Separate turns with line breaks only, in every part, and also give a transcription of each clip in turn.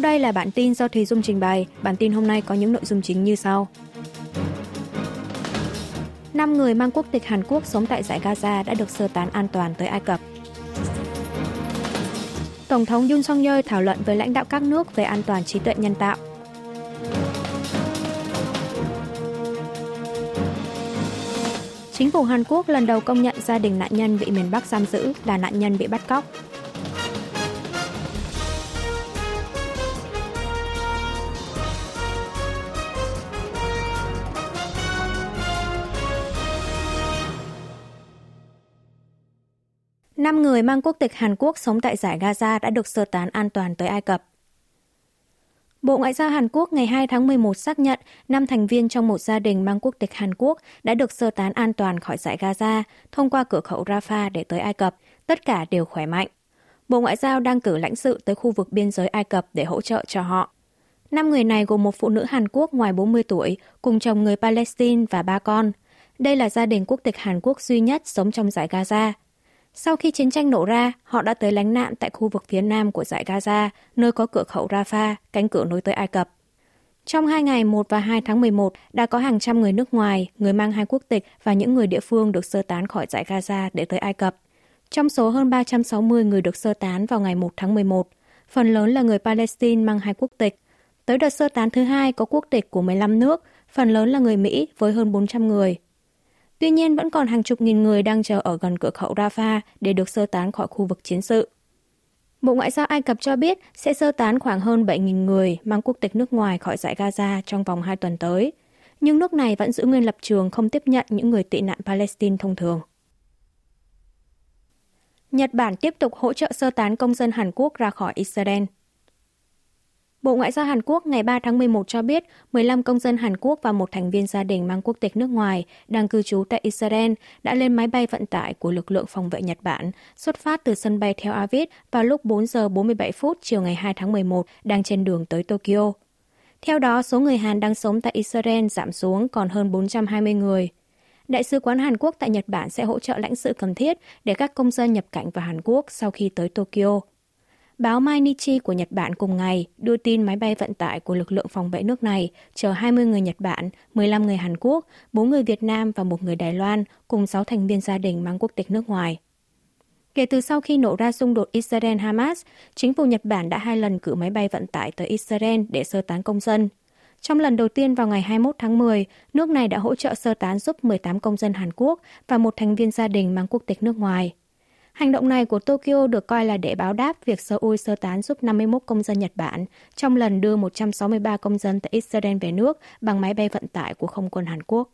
Sau đây là bản tin do Thùy Dung trình bày. Bản tin hôm nay có những nội dung chính như sau. 5 người mang quốc tịch Hàn Quốc sống tại giải Gaza đã được sơ tán an toàn tới Ai Cập. Tổng thống Yoon song yeol thảo luận với lãnh đạo các nước về an toàn trí tuệ nhân tạo. Chính phủ Hàn Quốc lần đầu công nhận gia đình nạn nhân bị miền Bắc giam giữ là nạn nhân bị bắt cóc. Năm người mang quốc tịch Hàn Quốc sống tại giải Gaza đã được sơ tán an toàn tới Ai Cập. Bộ Ngoại giao Hàn Quốc ngày 2 tháng 11 xác nhận 5 thành viên trong một gia đình mang quốc tịch Hàn Quốc đã được sơ tán an toàn khỏi giải Gaza thông qua cửa khẩu Rafah để tới Ai Cập. Tất cả đều khỏe mạnh. Bộ Ngoại giao đang cử lãnh sự tới khu vực biên giới Ai Cập để hỗ trợ cho họ. Năm người này gồm một phụ nữ Hàn Quốc ngoài 40 tuổi, cùng chồng người Palestine và ba con. Đây là gia đình quốc tịch Hàn Quốc duy nhất sống trong giải Gaza. Sau khi chiến tranh nổ ra, họ đã tới lánh nạn tại khu vực phía nam của giải Gaza, nơi có cửa khẩu Rafah, cánh cửa nối tới Ai Cập. Trong hai ngày 1 và 2 tháng 11, đã có hàng trăm người nước ngoài, người mang hai quốc tịch và những người địa phương được sơ tán khỏi giải Gaza để tới Ai Cập. Trong số hơn 360 người được sơ tán vào ngày 1 tháng 11, phần lớn là người Palestine mang hai quốc tịch. Tới đợt sơ tán thứ hai có quốc tịch của 15 nước, phần lớn là người Mỹ với hơn 400 người. Tuy nhiên, vẫn còn hàng chục nghìn người đang chờ ở gần cửa khẩu Rafah để được sơ tán khỏi khu vực chiến sự. Bộ Ngoại giao Ai Cập cho biết sẽ sơ tán khoảng hơn 7.000 người mang quốc tịch nước ngoài khỏi giải Gaza trong vòng 2 tuần tới. Nhưng nước này vẫn giữ nguyên lập trường không tiếp nhận những người tị nạn Palestine thông thường. Nhật Bản tiếp tục hỗ trợ sơ tán công dân Hàn Quốc ra khỏi Israel. Bộ Ngoại giao Hàn Quốc ngày 3 tháng 11 cho biết 15 công dân Hàn Quốc và một thành viên gia đình mang quốc tịch nước ngoài đang cư trú tại Israel đã lên máy bay vận tải của lực lượng phòng vệ Nhật Bản xuất phát từ sân bay Tel Aviv vào lúc 4 giờ 47 phút chiều ngày 2 tháng 11 đang trên đường tới Tokyo. Theo đó, số người Hàn đang sống tại Israel giảm xuống còn hơn 420 người. Đại sứ quán Hàn Quốc tại Nhật Bản sẽ hỗ trợ lãnh sự cần thiết để các công dân nhập cảnh vào Hàn Quốc sau khi tới Tokyo. Báo Mainichi của Nhật Bản cùng ngày đưa tin máy bay vận tải của lực lượng phòng vệ nước này chở 20 người Nhật Bản, 15 người Hàn Quốc, 4 người Việt Nam và một người Đài Loan cùng 6 thành viên gia đình mang quốc tịch nước ngoài. Kể từ sau khi nổ ra xung đột Israel-Hamas, chính phủ Nhật Bản đã hai lần cử máy bay vận tải tới Israel để sơ tán công dân. Trong lần đầu tiên vào ngày 21 tháng 10, nước này đã hỗ trợ sơ tán giúp 18 công dân Hàn Quốc và một thành viên gia đình mang quốc tịch nước ngoài. Hành động này của Tokyo được coi là để báo đáp việc Seoul sơ tán giúp 51 công dân Nhật Bản trong lần đưa 163 công dân tại Israel về nước bằng máy bay vận tải của không quân Hàn Quốc.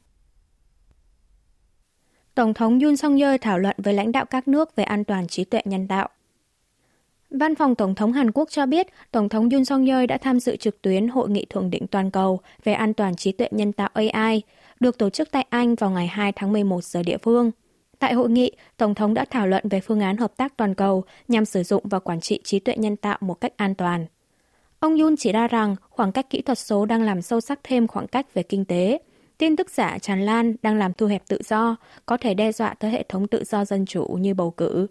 Tổng thống Yoon song yeol thảo luận với lãnh đạo các nước về an toàn trí tuệ nhân tạo. Văn phòng Tổng thống Hàn Quốc cho biết, Tổng thống Yoon song yeol đã tham dự trực tuyến Hội nghị Thượng đỉnh Toàn cầu về an toàn trí tuệ nhân tạo AI, được tổ chức tại Anh vào ngày 2 tháng 11 giờ địa phương – Tại hội nghị, Tổng thống đã thảo luận về phương án hợp tác toàn cầu nhằm sử dụng và quản trị trí tuệ nhân tạo một cách an toàn. Ông Yun chỉ ra rằng khoảng cách kỹ thuật số đang làm sâu sắc thêm khoảng cách về kinh tế. Tin tức giả tràn lan đang làm thu hẹp tự do, có thể đe dọa tới hệ thống tự do dân chủ như bầu cử.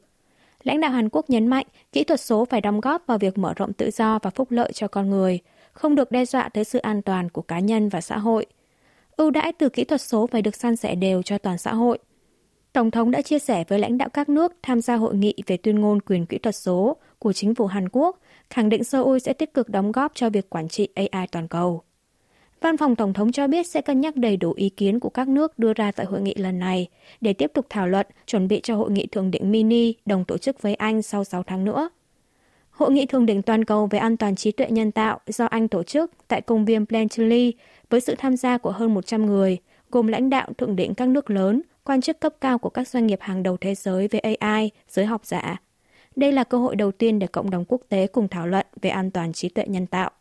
Lãnh đạo Hàn Quốc nhấn mạnh kỹ thuật số phải đóng góp vào việc mở rộng tự do và phúc lợi cho con người, không được đe dọa tới sự an toàn của cá nhân và xã hội. Ưu đãi từ kỹ thuật số phải được san sẻ đều cho toàn xã hội – Tổng thống đã chia sẻ với lãnh đạo các nước tham gia hội nghị về tuyên ngôn quyền kỹ thuật số của chính phủ Hàn Quốc, khẳng định Seoul sẽ tích cực đóng góp cho việc quản trị AI toàn cầu. Văn phòng Tổng thống cho biết sẽ cân nhắc đầy đủ ý kiến của các nước đưa ra tại hội nghị lần này để tiếp tục thảo luận, chuẩn bị cho hội nghị thượng đỉnh mini đồng tổ chức với Anh sau 6 tháng nữa. Hội nghị thượng đỉnh toàn cầu về an toàn trí tuệ nhân tạo do Anh tổ chức tại công viên Bletchley với sự tham gia của hơn 100 người, gồm lãnh đạo thượng đỉnh các nước lớn, quan chức cấp cao của các doanh nghiệp hàng đầu thế giới về AI, giới học giả. Đây là cơ hội đầu tiên để cộng đồng quốc tế cùng thảo luận về an toàn trí tuệ nhân tạo.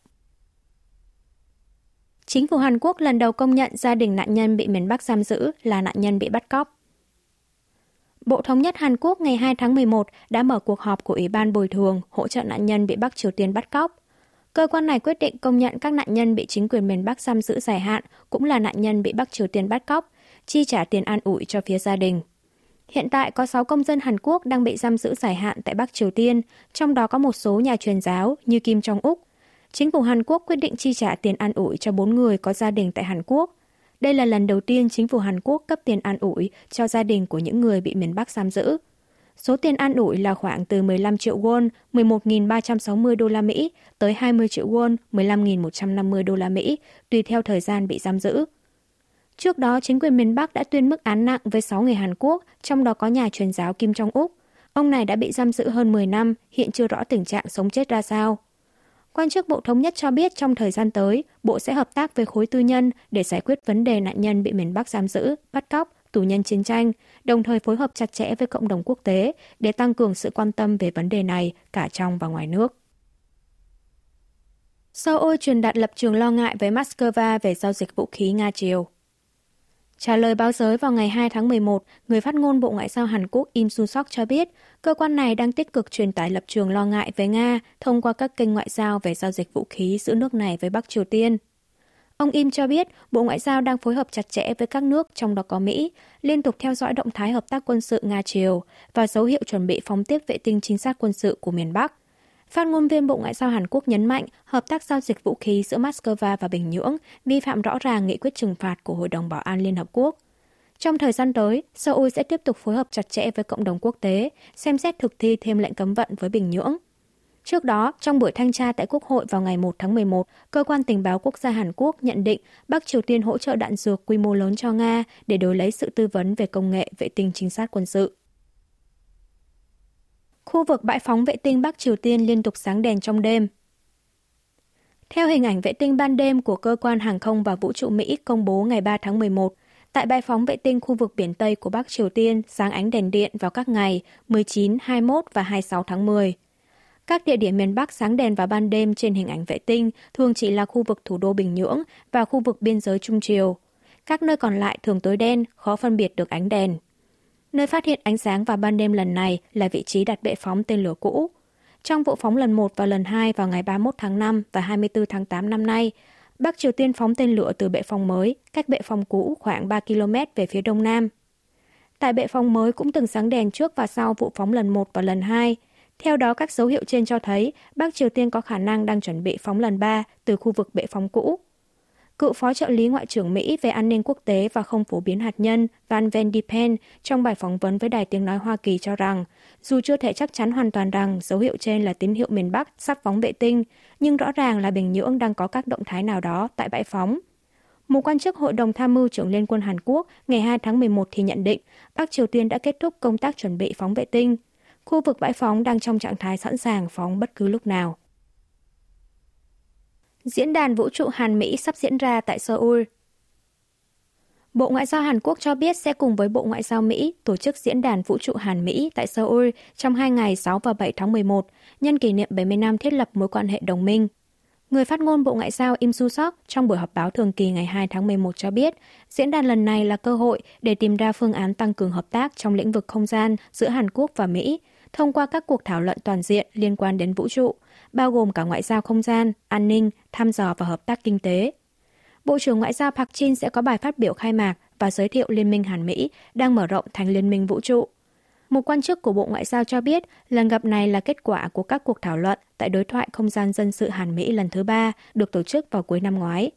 Chính phủ Hàn Quốc lần đầu công nhận gia đình nạn nhân bị miền Bắc giam giữ là nạn nhân bị bắt cóc. Bộ Thống nhất Hàn Quốc ngày 2 tháng 11 đã mở cuộc họp của Ủy ban bồi thường hỗ trợ nạn nhân bị Bắc Triều Tiên bắt cóc. Cơ quan này quyết định công nhận các nạn nhân bị chính quyền miền Bắc giam giữ dài hạn cũng là nạn nhân bị Bắc Triều Tiên bắt cóc chi trả tiền an ủi cho phía gia đình. Hiện tại có 6 công dân Hàn Quốc đang bị giam giữ dài hạn tại Bắc Triều Tiên, trong đó có một số nhà truyền giáo như Kim Jong-úc. chính phủ Hàn Quốc quyết định chi trả tiền an ủi cho bốn người có gia đình tại Hàn Quốc. Đây là lần đầu tiên chính phủ Hàn Quốc cấp tiền an ủi cho gia đình của những người bị miền Bắc giam giữ. Số tiền an ủi là khoảng từ 15 triệu won, 11.360 đô la Mỹ tới 20 triệu won, 15.150 đô la Mỹ, tùy theo thời gian bị giam giữ. Trước đó, chính quyền miền Bắc đã tuyên mức án nặng với 6 người Hàn Quốc, trong đó có nhà truyền giáo Kim Jong-úc. Ông này đã bị giam giữ hơn 10 năm, hiện chưa rõ tình trạng sống chết ra sao. Quan chức Bộ Thống nhất cho biết trong thời gian tới, Bộ sẽ hợp tác với khối tư nhân để giải quyết vấn đề nạn nhân bị miền Bắc giam giữ, bắt cóc, tù nhân chiến tranh, đồng thời phối hợp chặt chẽ với cộng đồng quốc tế để tăng cường sự quan tâm về vấn đề này cả trong và ngoài nước. Seoul truyền đạt lập trường lo ngại với Moscow về giao dịch vũ khí Nga-Triều. Trả lời báo giới vào ngày 2 tháng 11, người phát ngôn Bộ Ngoại giao Hàn Quốc Im Su-sok cho biết, cơ quan này đang tích cực truyền tải lập trường lo ngại với Nga thông qua các kênh ngoại giao về giao dịch vũ khí giữa nước này với Bắc Triều Tiên. Ông Im cho biết, Bộ Ngoại giao đang phối hợp chặt chẽ với các nước, trong đó có Mỹ, liên tục theo dõi động thái hợp tác quân sự Nga-Triều và dấu hiệu chuẩn bị phóng tiếp vệ tinh chính xác quân sự của miền Bắc. Phát ngôn viên Bộ Ngoại giao Hàn Quốc nhấn mạnh hợp tác giao dịch vũ khí giữa Moscow và Bình Nhưỡng vi phạm rõ ràng nghị quyết trừng phạt của Hội đồng Bảo an Liên Hợp Quốc. Trong thời gian tới, Seoul sẽ tiếp tục phối hợp chặt chẽ với cộng đồng quốc tế, xem xét thực thi thêm lệnh cấm vận với Bình Nhưỡng. Trước đó, trong buổi thanh tra tại Quốc hội vào ngày 1 tháng 11, Cơ quan Tình báo Quốc gia Hàn Quốc nhận định Bắc Triều Tiên hỗ trợ đạn dược quy mô lớn cho Nga để đổi lấy sự tư vấn về công nghệ vệ tinh chính xác quân sự. Khu vực bãi phóng vệ tinh Bắc Triều Tiên liên tục sáng đèn trong đêm. Theo hình ảnh vệ tinh ban đêm của Cơ quan Hàng không và Vũ trụ Mỹ công bố ngày 3 tháng 11, tại bãi phóng vệ tinh khu vực biển Tây của Bắc Triều Tiên sáng ánh đèn điện vào các ngày 19, 21 và 26 tháng 10. Các địa điểm miền Bắc sáng đèn vào ban đêm trên hình ảnh vệ tinh thường chỉ là khu vực thủ đô Bình Nhưỡng và khu vực biên giới Trung Triều. Các nơi còn lại thường tối đen, khó phân biệt được ánh đèn. Nơi phát hiện ánh sáng vào ban đêm lần này là vị trí đặt bệ phóng tên lửa cũ. Trong vụ phóng lần 1 và lần 2 vào ngày 31 tháng 5 và 24 tháng 8 năm nay, Bắc Triều Tiên phóng tên lửa từ bệ phóng mới, cách bệ phóng cũ khoảng 3 km về phía đông nam. Tại bệ phóng mới cũng từng sáng đèn trước và sau vụ phóng lần 1 và lần 2. Theo đó, các dấu hiệu trên cho thấy Bắc Triều Tiên có khả năng đang chuẩn bị phóng lần 3 từ khu vực bệ phóng cũ. Cựu phó trợ lý Ngoại trưởng Mỹ về an ninh quốc tế và không phổ biến hạt nhân Van Van Depen trong bài phỏng vấn với Đài Tiếng Nói Hoa Kỳ cho rằng, dù chưa thể chắc chắn hoàn toàn rằng dấu hiệu trên là tín hiệu miền Bắc sắp phóng vệ tinh, nhưng rõ ràng là Bình Nhưỡng đang có các động thái nào đó tại bãi phóng. Một quan chức Hội đồng Tham mưu trưởng Liên quân Hàn Quốc ngày 2 tháng 11 thì nhận định Bắc Triều Tiên đã kết thúc công tác chuẩn bị phóng vệ tinh. Khu vực bãi phóng đang trong trạng thái sẵn sàng phóng bất cứ lúc nào. Diễn đàn vũ trụ Hàn Mỹ sắp diễn ra tại Seoul. Bộ Ngoại giao Hàn Quốc cho biết sẽ cùng với Bộ Ngoại giao Mỹ tổ chức diễn đàn vũ trụ Hàn Mỹ tại Seoul trong hai ngày 6 và 7 tháng 11, nhân kỷ niệm 70 năm thiết lập mối quan hệ đồng minh. Người phát ngôn Bộ Ngoại giao Im Su Sok trong buổi họp báo thường kỳ ngày 2 tháng 11 cho biết, diễn đàn lần này là cơ hội để tìm ra phương án tăng cường hợp tác trong lĩnh vực không gian giữa Hàn Quốc và Mỹ, thông qua các cuộc thảo luận toàn diện liên quan đến vũ trụ, bao gồm cả ngoại giao không gian, an ninh, thăm dò và hợp tác kinh tế. Bộ trưởng Ngoại giao Park Jin sẽ có bài phát biểu khai mạc và giới thiệu Liên minh Hàn Mỹ đang mở rộng thành Liên minh vũ trụ. Một quan chức của Bộ Ngoại giao cho biết lần gặp này là kết quả của các cuộc thảo luận tại đối thoại không gian dân sự Hàn Mỹ lần thứ ba được tổ chức vào cuối năm ngoái.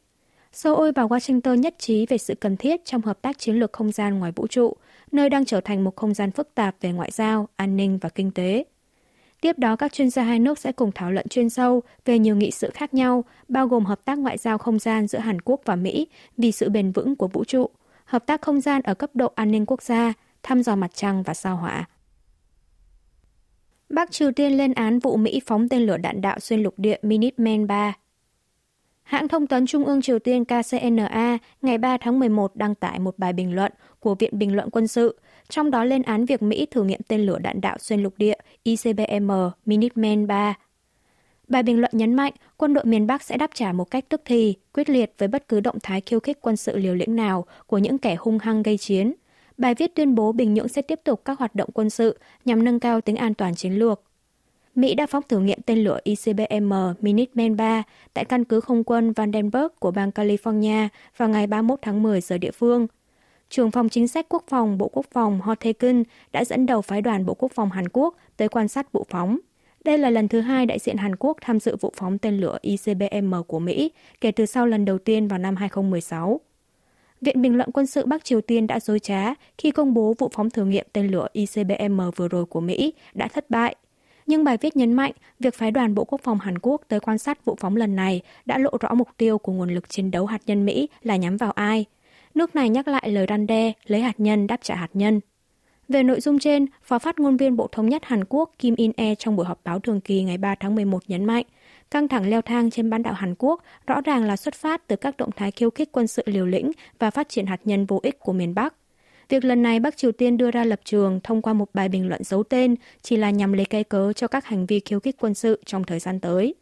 Seoul và Washington nhất trí về sự cần thiết trong hợp tác chiến lược không gian ngoài vũ trụ, nơi đang trở thành một không gian phức tạp về ngoại giao, an ninh và kinh tế. Tiếp đó, các chuyên gia hai nước sẽ cùng thảo luận chuyên sâu về nhiều nghị sự khác nhau, bao gồm hợp tác ngoại giao không gian giữa Hàn Quốc và Mỹ vì sự bền vững của vũ trụ, hợp tác không gian ở cấp độ an ninh quốc gia, thăm dò mặt trăng và sao hỏa. Bắc Triều Tiên lên án vụ Mỹ phóng tên lửa đạn đạo xuyên lục địa Minuteman 3. Hãng thông tấn Trung ương Triều Tiên KCNA ngày 3 tháng 11 đăng tải một bài bình luận của Viện Bình luận Quân sự trong đó lên án việc Mỹ thử nghiệm tên lửa đạn đạo xuyên lục địa ICBM Minuteman 3. Bài bình luận nhấn mạnh quân đội miền Bắc sẽ đáp trả một cách tức thì, quyết liệt với bất cứ động thái khiêu khích quân sự liều lĩnh nào của những kẻ hung hăng gây chiến. Bài viết tuyên bố Bình Nhưỡng sẽ tiếp tục các hoạt động quân sự nhằm nâng cao tính an toàn chiến lược. Mỹ đã phóng thử nghiệm tên lửa ICBM Minuteman 3 tại căn cứ không quân Vandenberg của bang California vào ngày 31 tháng 10 giờ địa phương, trưởng phòng chính sách quốc phòng Bộ Quốc phòng Hotekin đã dẫn đầu phái đoàn Bộ Quốc phòng Hàn Quốc tới quan sát vụ phóng. Đây là lần thứ hai đại diện Hàn Quốc tham dự vụ phóng tên lửa ICBM của Mỹ, kể từ sau lần đầu tiên vào năm 2016. Viện Bình luận quân sự Bắc Triều Tiên đã dối trá khi công bố vụ phóng thử nghiệm tên lửa ICBM vừa rồi của Mỹ đã thất bại. Nhưng bài viết nhấn mạnh việc phái đoàn Bộ Quốc phòng Hàn Quốc tới quan sát vụ phóng lần này đã lộ rõ mục tiêu của nguồn lực chiến đấu hạt nhân Mỹ là nhắm vào ai. Nước này nhắc lại lời răn đe lấy hạt nhân đáp trả hạt nhân. Về nội dung trên, Phó phát ngôn viên Bộ Thống nhất Hàn Quốc Kim In-e trong buổi họp báo thường kỳ ngày 3 tháng 11 nhấn mạnh, căng thẳng leo thang trên bán đảo Hàn Quốc rõ ràng là xuất phát từ các động thái khiêu khích quân sự liều lĩnh và phát triển hạt nhân vô ích của miền Bắc. Việc lần này Bắc Triều Tiên đưa ra lập trường thông qua một bài bình luận giấu tên chỉ là nhằm lấy cây cớ cho các hành vi khiêu khích quân sự trong thời gian tới.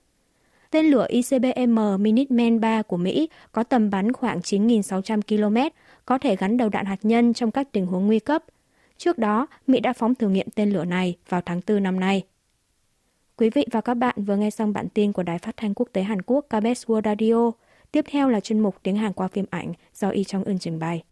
Tên lửa ICBM Minuteman 3 của Mỹ có tầm bắn khoảng 9.600 km, có thể gắn đầu đạn hạt nhân trong các tình huống nguy cấp. Trước đó, Mỹ đã phóng thử nghiệm tên lửa này vào tháng 4 năm nay. Quý vị và các bạn vừa nghe xong bản tin của Đài Phát thanh Quốc tế Hàn Quốc KBS World Radio. Tiếp theo là chuyên mục tiếng Hàn qua phim ảnh do Y Trong Ưn trình bày.